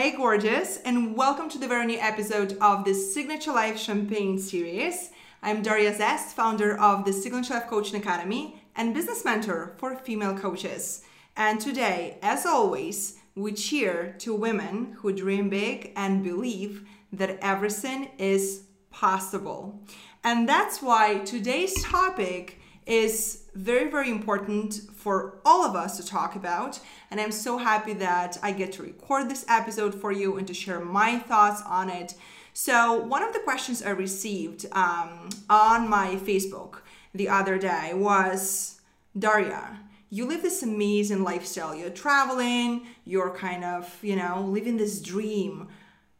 Hey, gorgeous, and welcome to the very new episode of the Signature Life Champagne series. I'm Daria Zest, founder of the Signature Life Coaching Academy and business mentor for female coaches. And today, as always, we cheer to women who dream big and believe that everything is possible. And that's why today's topic is very, very important for all of us to talk about. And I'm so happy that I get to record this episode for you and to share my thoughts on it. So, one of the questions I received um, on my Facebook the other day was Daria, you live this amazing lifestyle. You're traveling, you're kind of, you know, living this dream.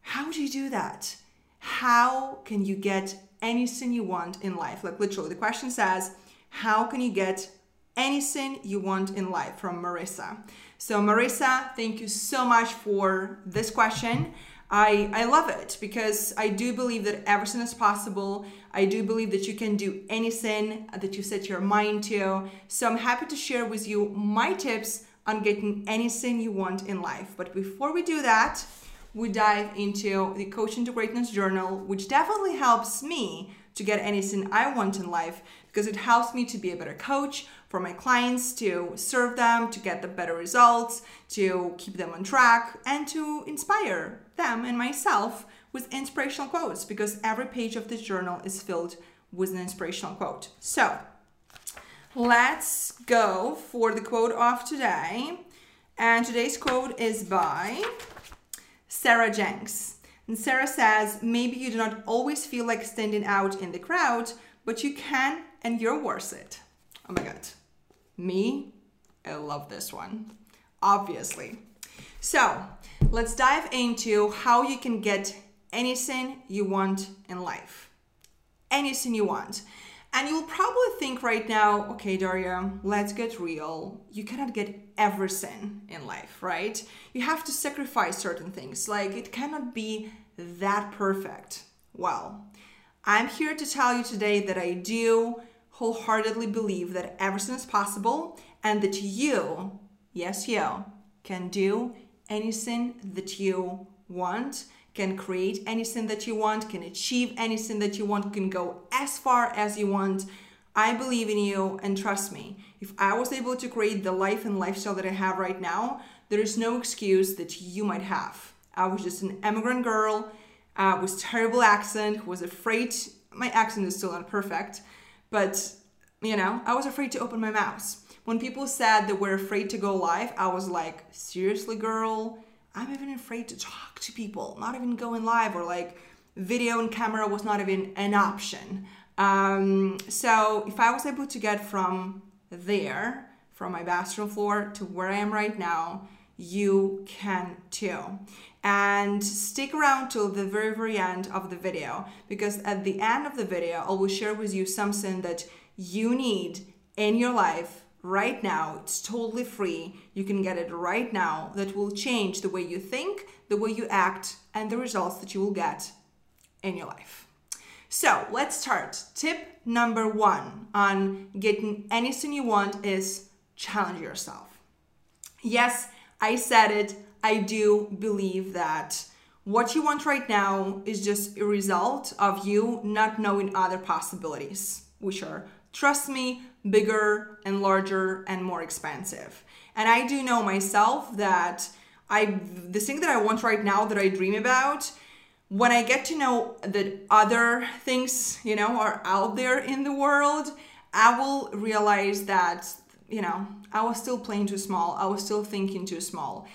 How do you do that? How can you get anything you want in life? Like, literally, the question says, How can you get anything you want in life? From Marissa. So, Marissa, thank you so much for this question. I, I love it because I do believe that everything is possible. I do believe that you can do anything that you set your mind to. So I'm happy to share with you my tips on getting anything you want in life. But before we do that, we dive into the Coaching to Greatness Journal, which definitely helps me to get anything I want in life because it helps me to be a better coach for my clients, to serve them, to get the better results, to keep them on track, and to inspire them and myself with inspirational quotes because every page of this journal is filled with an inspirational quote. So let's go for the quote of today. And today's quote is by Sarah Jenks. And Sarah says, maybe you do not always feel like standing out in the crowd, but you can and you're worth it. Oh my God. Me, I love this one, obviously. So let's dive into how you can get anything you want in life. Anything you want. And you'll probably think right now, okay, Daria, let's get real. You cannot get everything in life, right? You have to sacrifice certain things. Like it cannot be that perfect. Well, I'm here to tell you today that I do wholeheartedly believe that everything is possible and that you, yes, you, can do anything that you want, can create anything that you want, can achieve anything that you want, can go as far as you want. I believe in you and trust me. If I was able to create the life and lifestyle that I have right now, there is no excuse that you might have. I was just an immigrant girl uh, with terrible accent, who was afraid. My accent is still not perfect, but you know, I was afraid to open my mouth. When people said that we're afraid to go live, I was like, seriously, girl? I'm even afraid to talk to people, not even going live or like video and camera was not even an option. Um, so if I was able to get from there, from my bathroom floor to where I am right now, you can too. And stick around till the very, very end of the video because at the end of the video, I will share with you something that you need in your life right now. It's totally free. You can get it right now that will change the way you think, the way you act, and the results that you will get in your life. So let's start. Tip number one on getting anything you want is challenge yourself. Yes, I said it. I do believe that what you want right now is just a result of you not knowing other possibilities, which are trust me, bigger and larger and more expensive. And I do know myself that I the thing that I want right now that I dream about when I get to know that other things, you know, are out there in the world, I will realize that, you know, I was still playing too small. I was still thinking too small.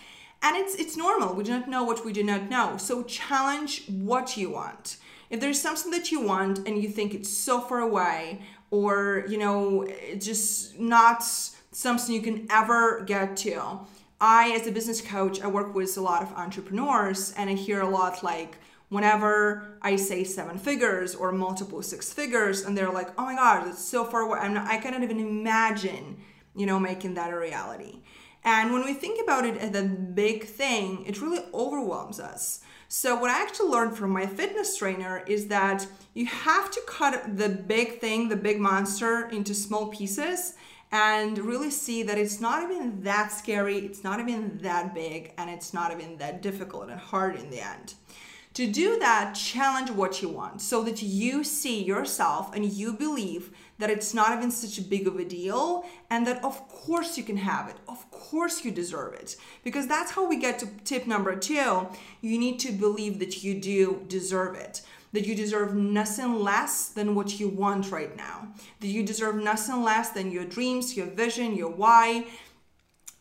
And it's it's normal. We do not know what we do not know. So challenge what you want. If there's something that you want and you think it's so far away or you know it's just not something you can ever get to i as a business coach i work with a lot of entrepreneurs and i hear a lot like whenever i say seven figures or multiple six figures and they're like oh my god it's so far away I'm not, i cannot even imagine you know making that a reality and when we think about it as a big thing it really overwhelms us so, what I actually learned from my fitness trainer is that you have to cut the big thing, the big monster, into small pieces and really see that it's not even that scary, it's not even that big, and it's not even that difficult and hard in the end. To do that, challenge what you want so that you see yourself and you believe that it's not even such a big of a deal and that of course you can have it. Of course you deserve it. Because that's how we get to tip number two. You need to believe that you do deserve it that you deserve nothing less than what you want right now, that you deserve nothing less than your dreams, your vision, your why.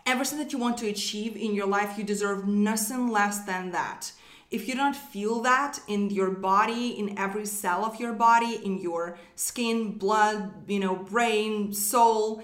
Everything that you want to achieve in your life, you deserve nothing less than that. If you don't feel that in your body, in every cell of your body, in your skin, blood, you know, brain, soul,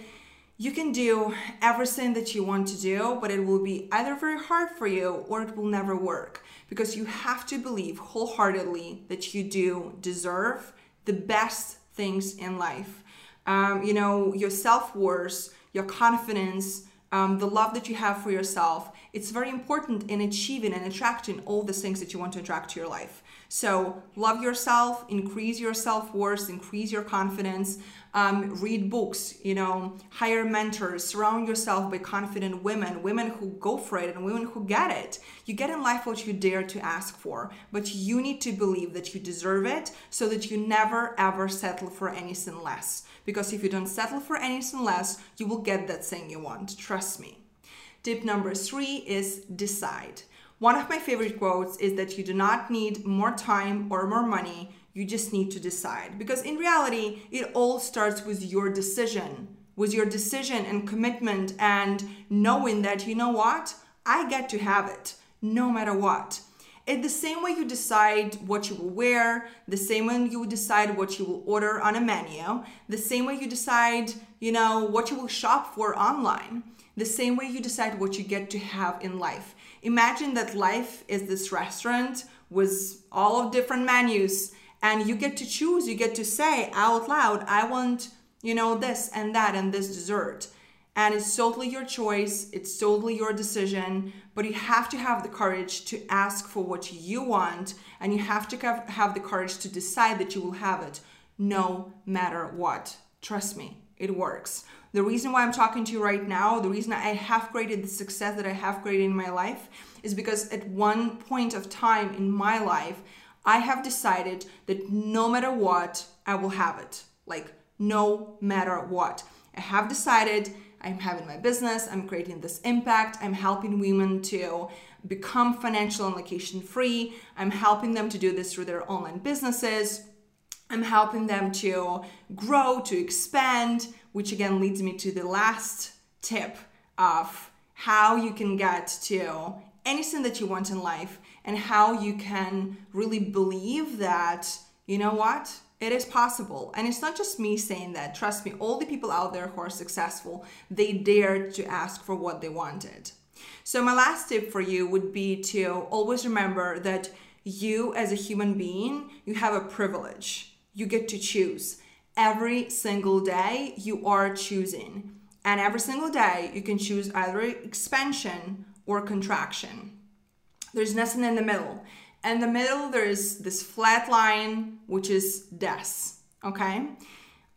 you can do everything that you want to do, but it will be either very hard for you or it will never work because you have to believe wholeheartedly that you do deserve the best things in life. Um, you know, your self worth, your confidence, um, the love that you have for yourself. It's very important in achieving and attracting all the things that you want to attract to your life. So, love yourself, increase your self worth, increase your confidence um, read books, you know, hire mentors, surround yourself by confident women, women who go for it and women who get it. You get in life what you dare to ask for, but you need to believe that you deserve it so that you never ever settle for anything less. Because if you don't settle for anything less, you will get that thing you want. Trust me. Tip number three is decide. One of my favorite quotes is that you do not need more time or more money you just need to decide. Because in reality, it all starts with your decision, with your decision and commitment and knowing that, you know what, I get to have it no matter what. It's the same way you decide what you will wear, the same way you decide what you will order on a menu, the same way you decide, you know, what you will shop for online, the same way you decide what you get to have in life. Imagine that life is this restaurant with all of different menus and you get to choose you get to say out loud i want you know this and that and this dessert. And it's totally your choice it's totally your decision but you have to have the courage to ask for what you want and you have to have the courage to decide that you will have it no matter what. Trust me it works the reason why i'm talking to you right now the reason i have created the success that i have created in my life is because at one point of time in my life I have decided that no matter what, I will have it. Like, no matter what. I have decided I'm having my business, I'm creating this impact, I'm helping women to become financial and location free, I'm helping them to do this through their online businesses. I'm helping them to grow, to expand, which again leads me to the last tip of how you can get to anything that you want in life and how you can really believe that, you know what? It is possible. And it's not just me saying that. Trust me, all the people out there who are successful, they dared to ask for what they wanted. So, my last tip for you would be to always remember that you, as a human being, you have a privilege. You get to choose. Every single day, you are choosing. And every single day, you can choose either expansion or contraction. There's nothing in the middle. In the middle, there's this flat line, which is death. Okay?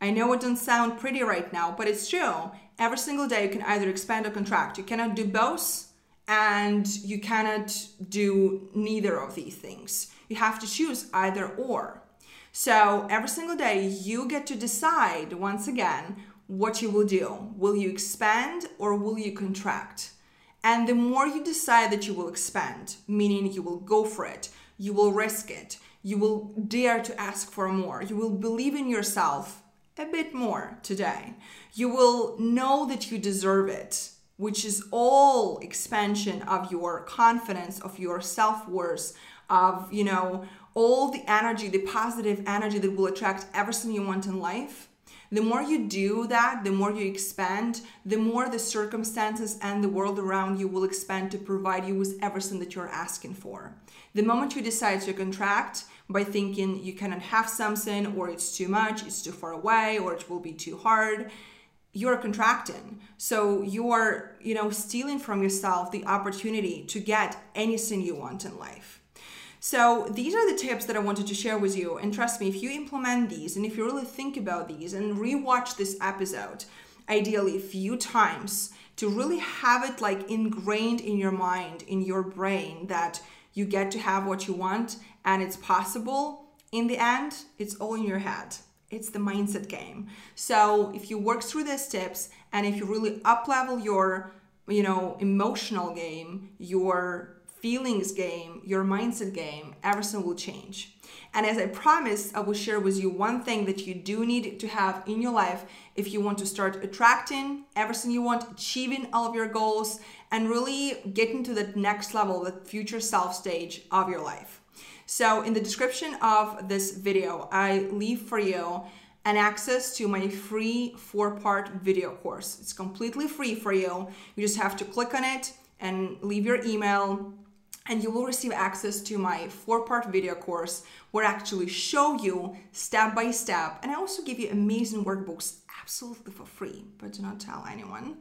I know it doesn't sound pretty right now, but it's true. Every single day, you can either expand or contract. You cannot do both, and you cannot do neither of these things. You have to choose either or. So every single day, you get to decide once again what you will do. Will you expand or will you contract? And the more you decide that you will expand, meaning you will go for it, you will risk it, you will dare to ask for more, you will believe in yourself a bit more today. You will know that you deserve it, which is all expansion of your confidence, of your self-worth, of, you know, all the energy, the positive energy that will attract everything you want in life the more you do that, the more you expand, the more the circumstances and the world around you will expand to provide you with everything that you're asking for. The moment you decide to contract by thinking you cannot have something, or it's too much, it's too far away, or it will be too hard, you're contracting. So you are, you know, stealing from yourself the opportunity to get anything you want in life. So these are the tips that I wanted to share with you. And trust me, if you implement these and if you really think about these and rewatch this episode, ideally a few times to really have it like ingrained in your mind, in your brain that you get to have what you want and it's possible. In the end, it's all in your head. It's the mindset game. So if you work through these tips and if you really up level your, you know, emotional game, your feelings game, your mindset game, everything will change. And as I promised, I will share with you one thing that you do need to have in your life if you want to start attracting everything you want, achieving all of your goals, and really getting to the next level, the future self stage of your life. So, in the description of this video, I leave for you an access to my free four part video course. It's completely free for you. You just have to click on it and leave your email and you will receive access to my four part video course where I actually show you step by step. And I also give you amazing workbooks absolutely for free, but do not tell anyone.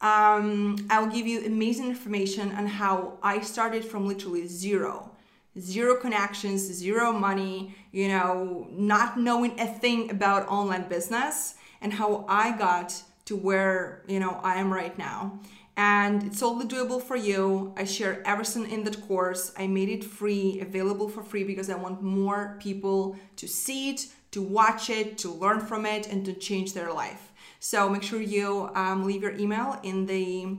Um, I'll give you amazing information on how I started from literally zero zero connections, zero money, you know, not knowing a thing about online business and how I got to where, you know, I am right now and it's totally doable for you. I share everything in that course. I made it free, available for free because I want more people to see it, to watch it, to learn from it, and to change their life. So make sure you um, leave your email in the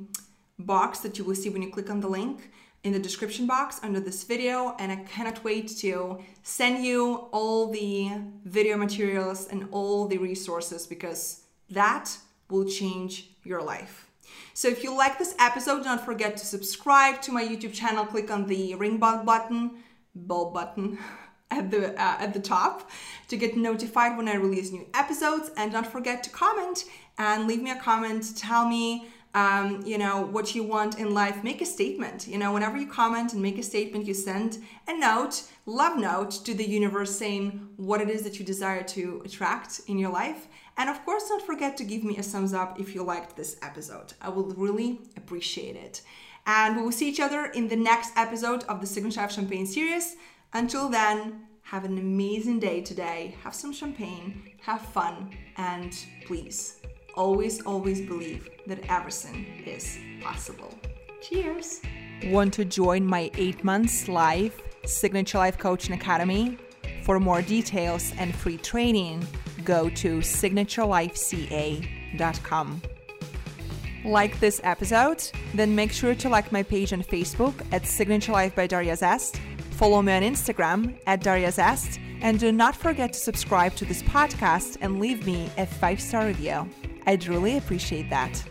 box that you will see when you click on the link in the description box under this video and I cannot wait to send you all the video materials and all the resources because that will change your life. So if you like this episode, don't forget to subscribe to my YouTube channel. Click on the ring bell button, bell button at the uh, at the top to get notified when I release new episodes. And don't forget to comment and leave me a comment. Tell me um, you know, what you want in life, make a statement. You know, whenever you comment and make a statement, you send a note, love note to the universe saying what it is that you desire to attract in your life. And of course, don't forget to give me a thumbs up if you liked this episode. I will really appreciate it. And we will see each other in the next episode of the Signature Champagne series. Until then, have an amazing day today. Have some champagne, have fun, and please always, always believe that everything is possible. Cheers! Want to join my eight months live Signature Life Coaching Academy? For more details and free training, go to signaturelifeca.com. Like this episode? Then make sure to like my page on Facebook at Signature Life by Daria Zest, follow me on Instagram at Daria Zest, and do not forget to subscribe to this podcast and leave me a five star review. I'd really appreciate that.